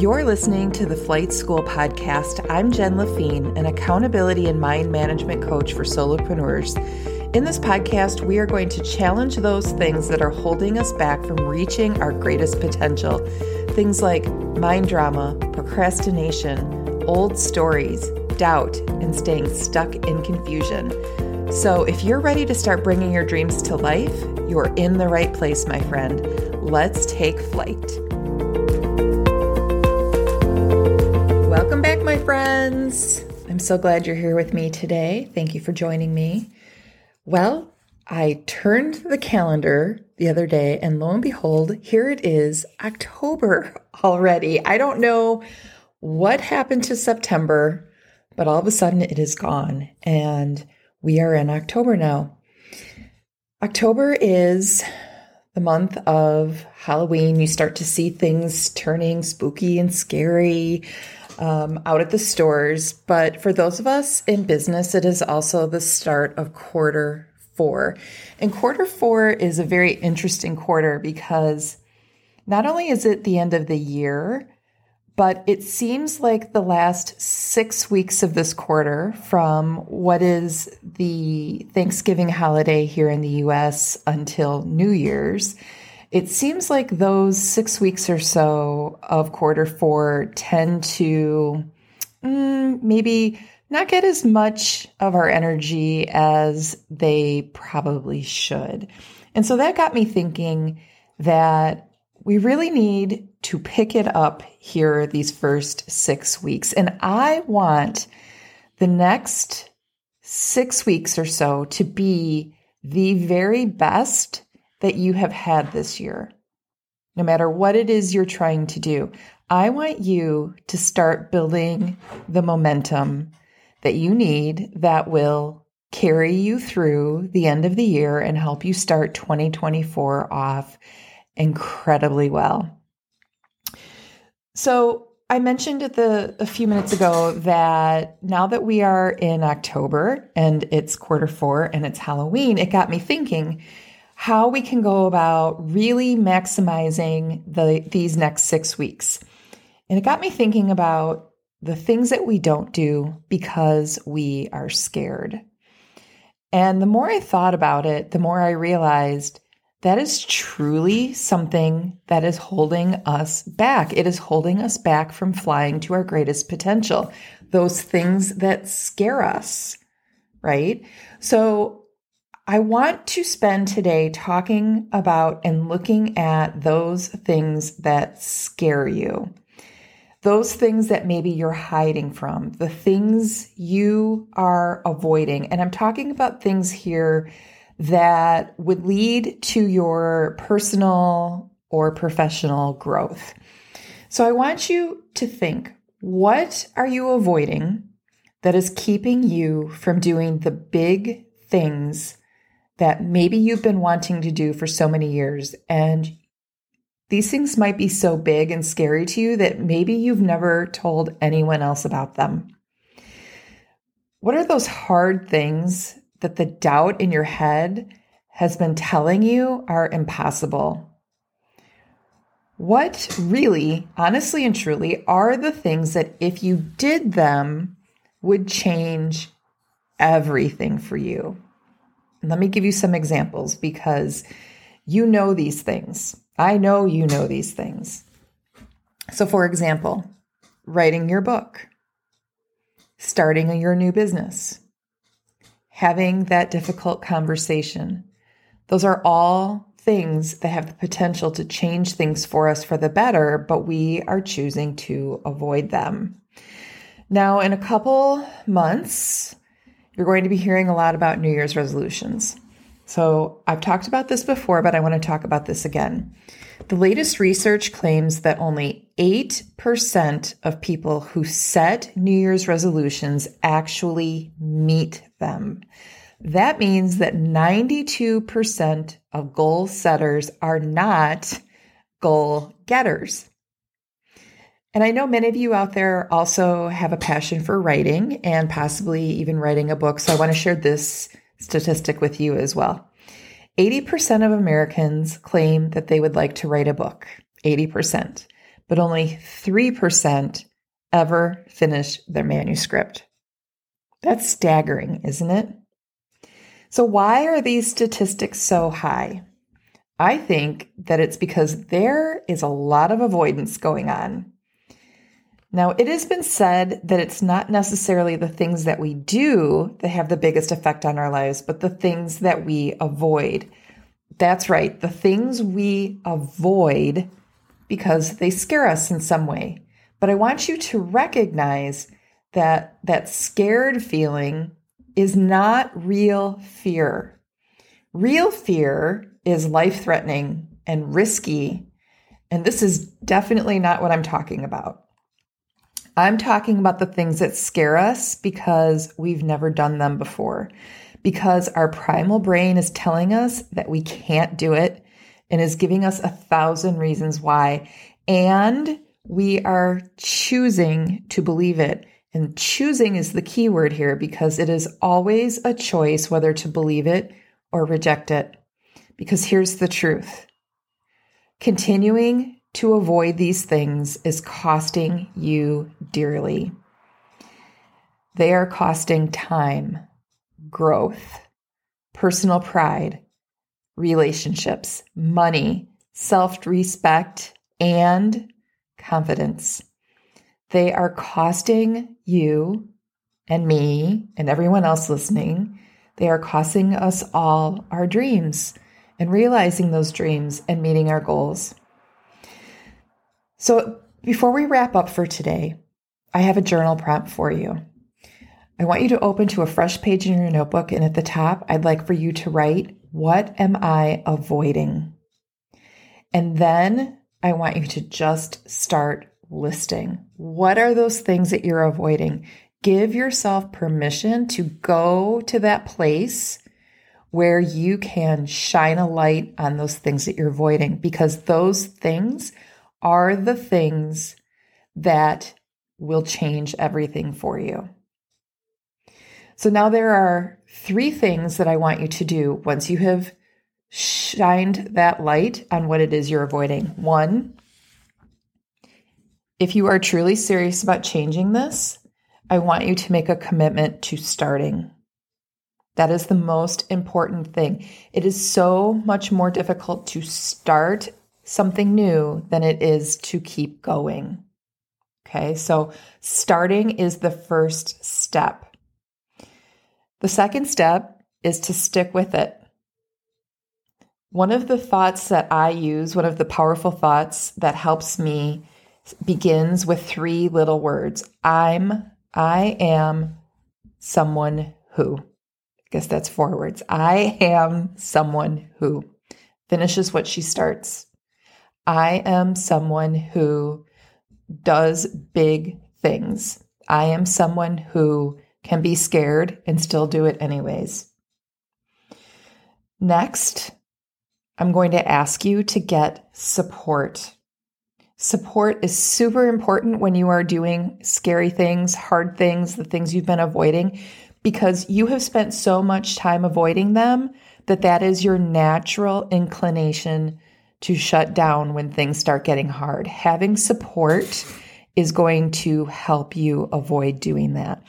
You're listening to the Flight School podcast. I'm Jen Laffin, an accountability and mind management coach for solopreneurs. In this podcast, we are going to challenge those things that are holding us back from reaching our greatest potential. Things like mind drama, procrastination, old stories, doubt, and staying stuck in confusion. So, if you're ready to start bringing your dreams to life, you're in the right place, my friend. Let's take flight. Friends. I'm so glad you're here with me today. Thank you for joining me. Well, I turned the calendar the other day, and lo and behold, here it is October already. I don't know what happened to September, but all of a sudden it is gone, and we are in October now. October is the month of Halloween. You start to see things turning spooky and scary um, out at the stores. But for those of us in business, it is also the start of quarter four. And quarter four is a very interesting quarter because not only is it the end of the year, but it seems like the last six weeks of this quarter, from what is the Thanksgiving holiday here in the US until New Year's, it seems like those six weeks or so of quarter four tend to mm, maybe not get as much of our energy as they probably should. And so that got me thinking that we really need to pick it up here these first six weeks. And I want the next six weeks or so to be the very best that you have had this year, no matter what it is you're trying to do. I want you to start building the momentum that you need that will carry you through the end of the year and help you start 2024 off incredibly well. So, I mentioned at the a few minutes ago that now that we are in October and it's quarter 4 and it's Halloween, it got me thinking how we can go about really maximizing the, these next six weeks. And it got me thinking about the things that we don't do because we are scared. And the more I thought about it, the more I realized that is truly something that is holding us back. It is holding us back from flying to our greatest potential. Those things that scare us, right? So I want to spend today talking about and looking at those things that scare you. Those things that maybe you're hiding from, the things you are avoiding. And I'm talking about things here that would lead to your personal or professional growth. So I want you to think what are you avoiding that is keeping you from doing the big things that maybe you've been wanting to do for so many years. And these things might be so big and scary to you that maybe you've never told anyone else about them. What are those hard things that the doubt in your head has been telling you are impossible? What really, honestly and truly, are the things that if you did them would change everything for you? Let me give you some examples because you know these things. I know you know these things. So, for example, writing your book, starting your new business, having that difficult conversation. Those are all things that have the potential to change things for us for the better, but we are choosing to avoid them. Now, in a couple months, you're going to be hearing a lot about New Year's resolutions. So I've talked about this before, but I want to talk about this again. The latest research claims that only 8% of people who set New Year's resolutions actually meet them. That means that 92% of goal setters are not goal getters. And I know many of you out there also have a passion for writing and possibly even writing a book. So I want to share this statistic with you as well. 80% of Americans claim that they would like to write a book. 80%. but only 3% ever finish their manuscript. That's staggering, isn't it? So, why are these statistics so high? I think that it's because there is a lot of avoidance going on. Now, it has been said that it's not necessarily the things that we do that have the biggest effect on our lives, but the things that we avoid. That's right, the things we avoid because they scare us in some way. But I want you to recognize that that scared feeling is not real fear. Real fear is life threatening and risky. And this is definitely not what I'm talking about. I'm talking about the things that scare us because we've never done them before, because our primal brain is telling us that we can't do it and is giving us a thousand reasons why. And we are choosing to believe it. And choosing is the key word here because it is always a choice whether to believe it or reject it. Because here's the truth continuing to avoid these things is costing you dearly. They are costing time, growth, personal pride, relationships, money, self respect, and confidence. They are costing you and me and everyone else listening, they are costing us all our dreams and realizing those dreams and meeting our goals. So, before we wrap up for today, I have a journal prompt for you. I want you to open to a fresh page in your notebook, and at the top, I'd like for you to write, What am I avoiding? And then I want you to just start listing. What are those things that you're avoiding? Give yourself permission to go to that place where you can shine a light on those things that you're avoiding because those things are the things that will change everything for you. So now there are three things that I want you to do once you have shined that light on what it is you're avoiding. One, if you are truly serious about changing this, I want you to make a commitment to starting. That is the most important thing. It is so much more difficult to start something new than it is to keep going. Okay, so starting is the first step. The second step is to stick with it. One of the thoughts that I use, one of the powerful thoughts that helps me begins with three little words. I'm, I am someone who. I guess that's four words. I am someone who finishes what she starts. I am someone who does big things. I am someone who can be scared and still do it anyways. Next, I'm going to ask you to get support. Support is super important when you are doing scary things, hard things, the things you've been avoiding, because you have spent so much time avoiding them that that is your natural inclination to shut down when things start getting hard. Having support is going to help you avoid doing that.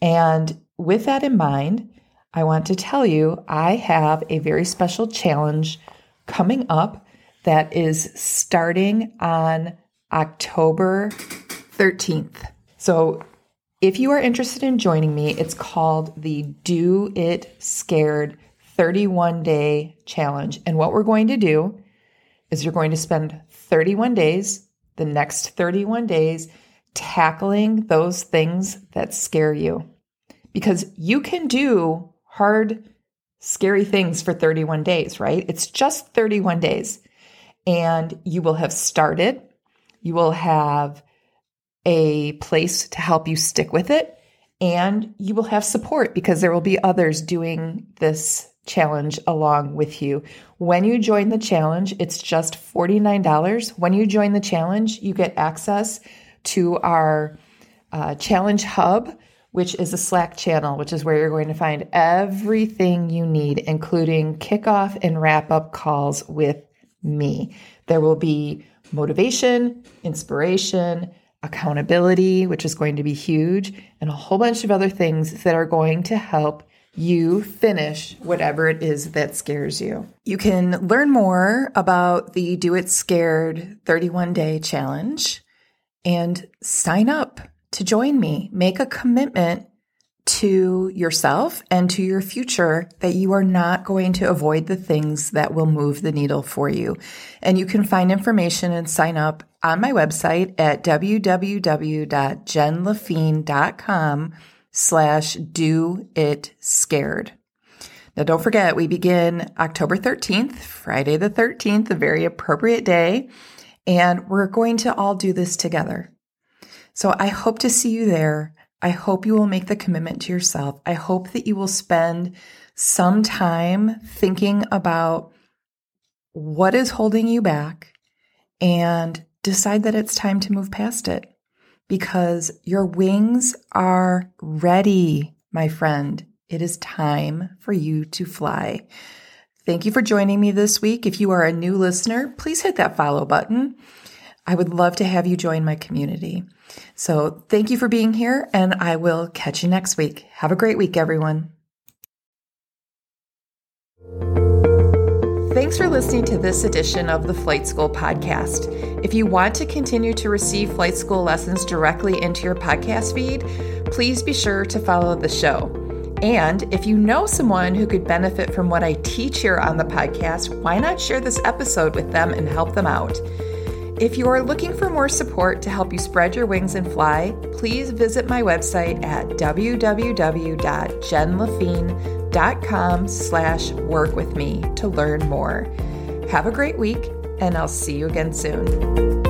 And with that in mind, I want to tell you I have a very special challenge coming up that is starting on October 13th. So if you are interested in joining me, it's called the Do It Scared 31 Day Challenge. And what we're going to do is you're going to spend 31 days, the next 31 days, tackling those things that scare you. Because you can do hard, scary things for 31 days, right? It's just 31 days and you will have started. You will have a place to help you stick with it, and you will have support because there will be others doing this challenge along with you. When you join the challenge, it's just $49. When you join the challenge, you get access to our uh, challenge hub, which is a Slack channel, which is where you're going to find everything you need, including kickoff and wrap up calls with me. There will be motivation, inspiration, accountability, which is going to be huge, and a whole bunch of other things that are going to help you finish whatever it is that scares you. You can learn more about the Do It Scared 31 Day Challenge and sign up to join me. Make a commitment to yourself and to your future that you are not going to avoid the things that will move the needle for you. And you can find information and sign up on my website at www.jenlaffin.com slash do it scared. Now, don't forget, we begin October 13th, Friday the 13th, a very appropriate day, and we're going to all do this together. So I hope to see you there. I hope you will make the commitment to yourself. I hope that you will spend some time thinking about what is holding you back and decide that it's time to move past it because your wings are ready, my friend. It is time for you to fly. Thank you for joining me this week. If you are a new listener, please hit that follow button. I would love to have you join my community. So thank you for being here, and I will catch you next week. Have a great week, everyone. Thanks for listening to this edition of the Flight School Podcast. If you want to continue to receive flight school lessons directly into your podcast feed, please be sure to follow the show. And if you know someone who could benefit from what I teach here on the podcast, why not share this episode with them and help them out? If you are looking for more support to help you spread your wings and fly, please visit my website at www.jenlaffin.com slash work with me to learn more. Have a great week, and I'll see you again soon.